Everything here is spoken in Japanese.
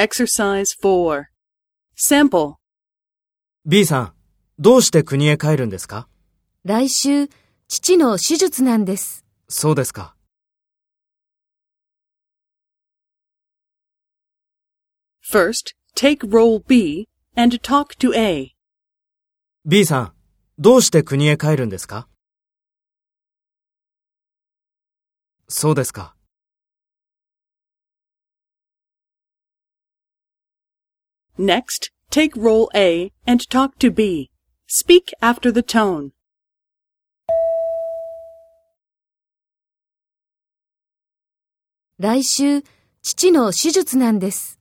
Exercise 4. Sample. B さん、どうして国へ帰るんですか？来週、父の手術なんです。そうですか。First, take role B and talk to A. B さん、どうして国へ帰るんですか？そうですか。Next, take role A and talk to B. Speak after the tone. 来週、父の手術なんです。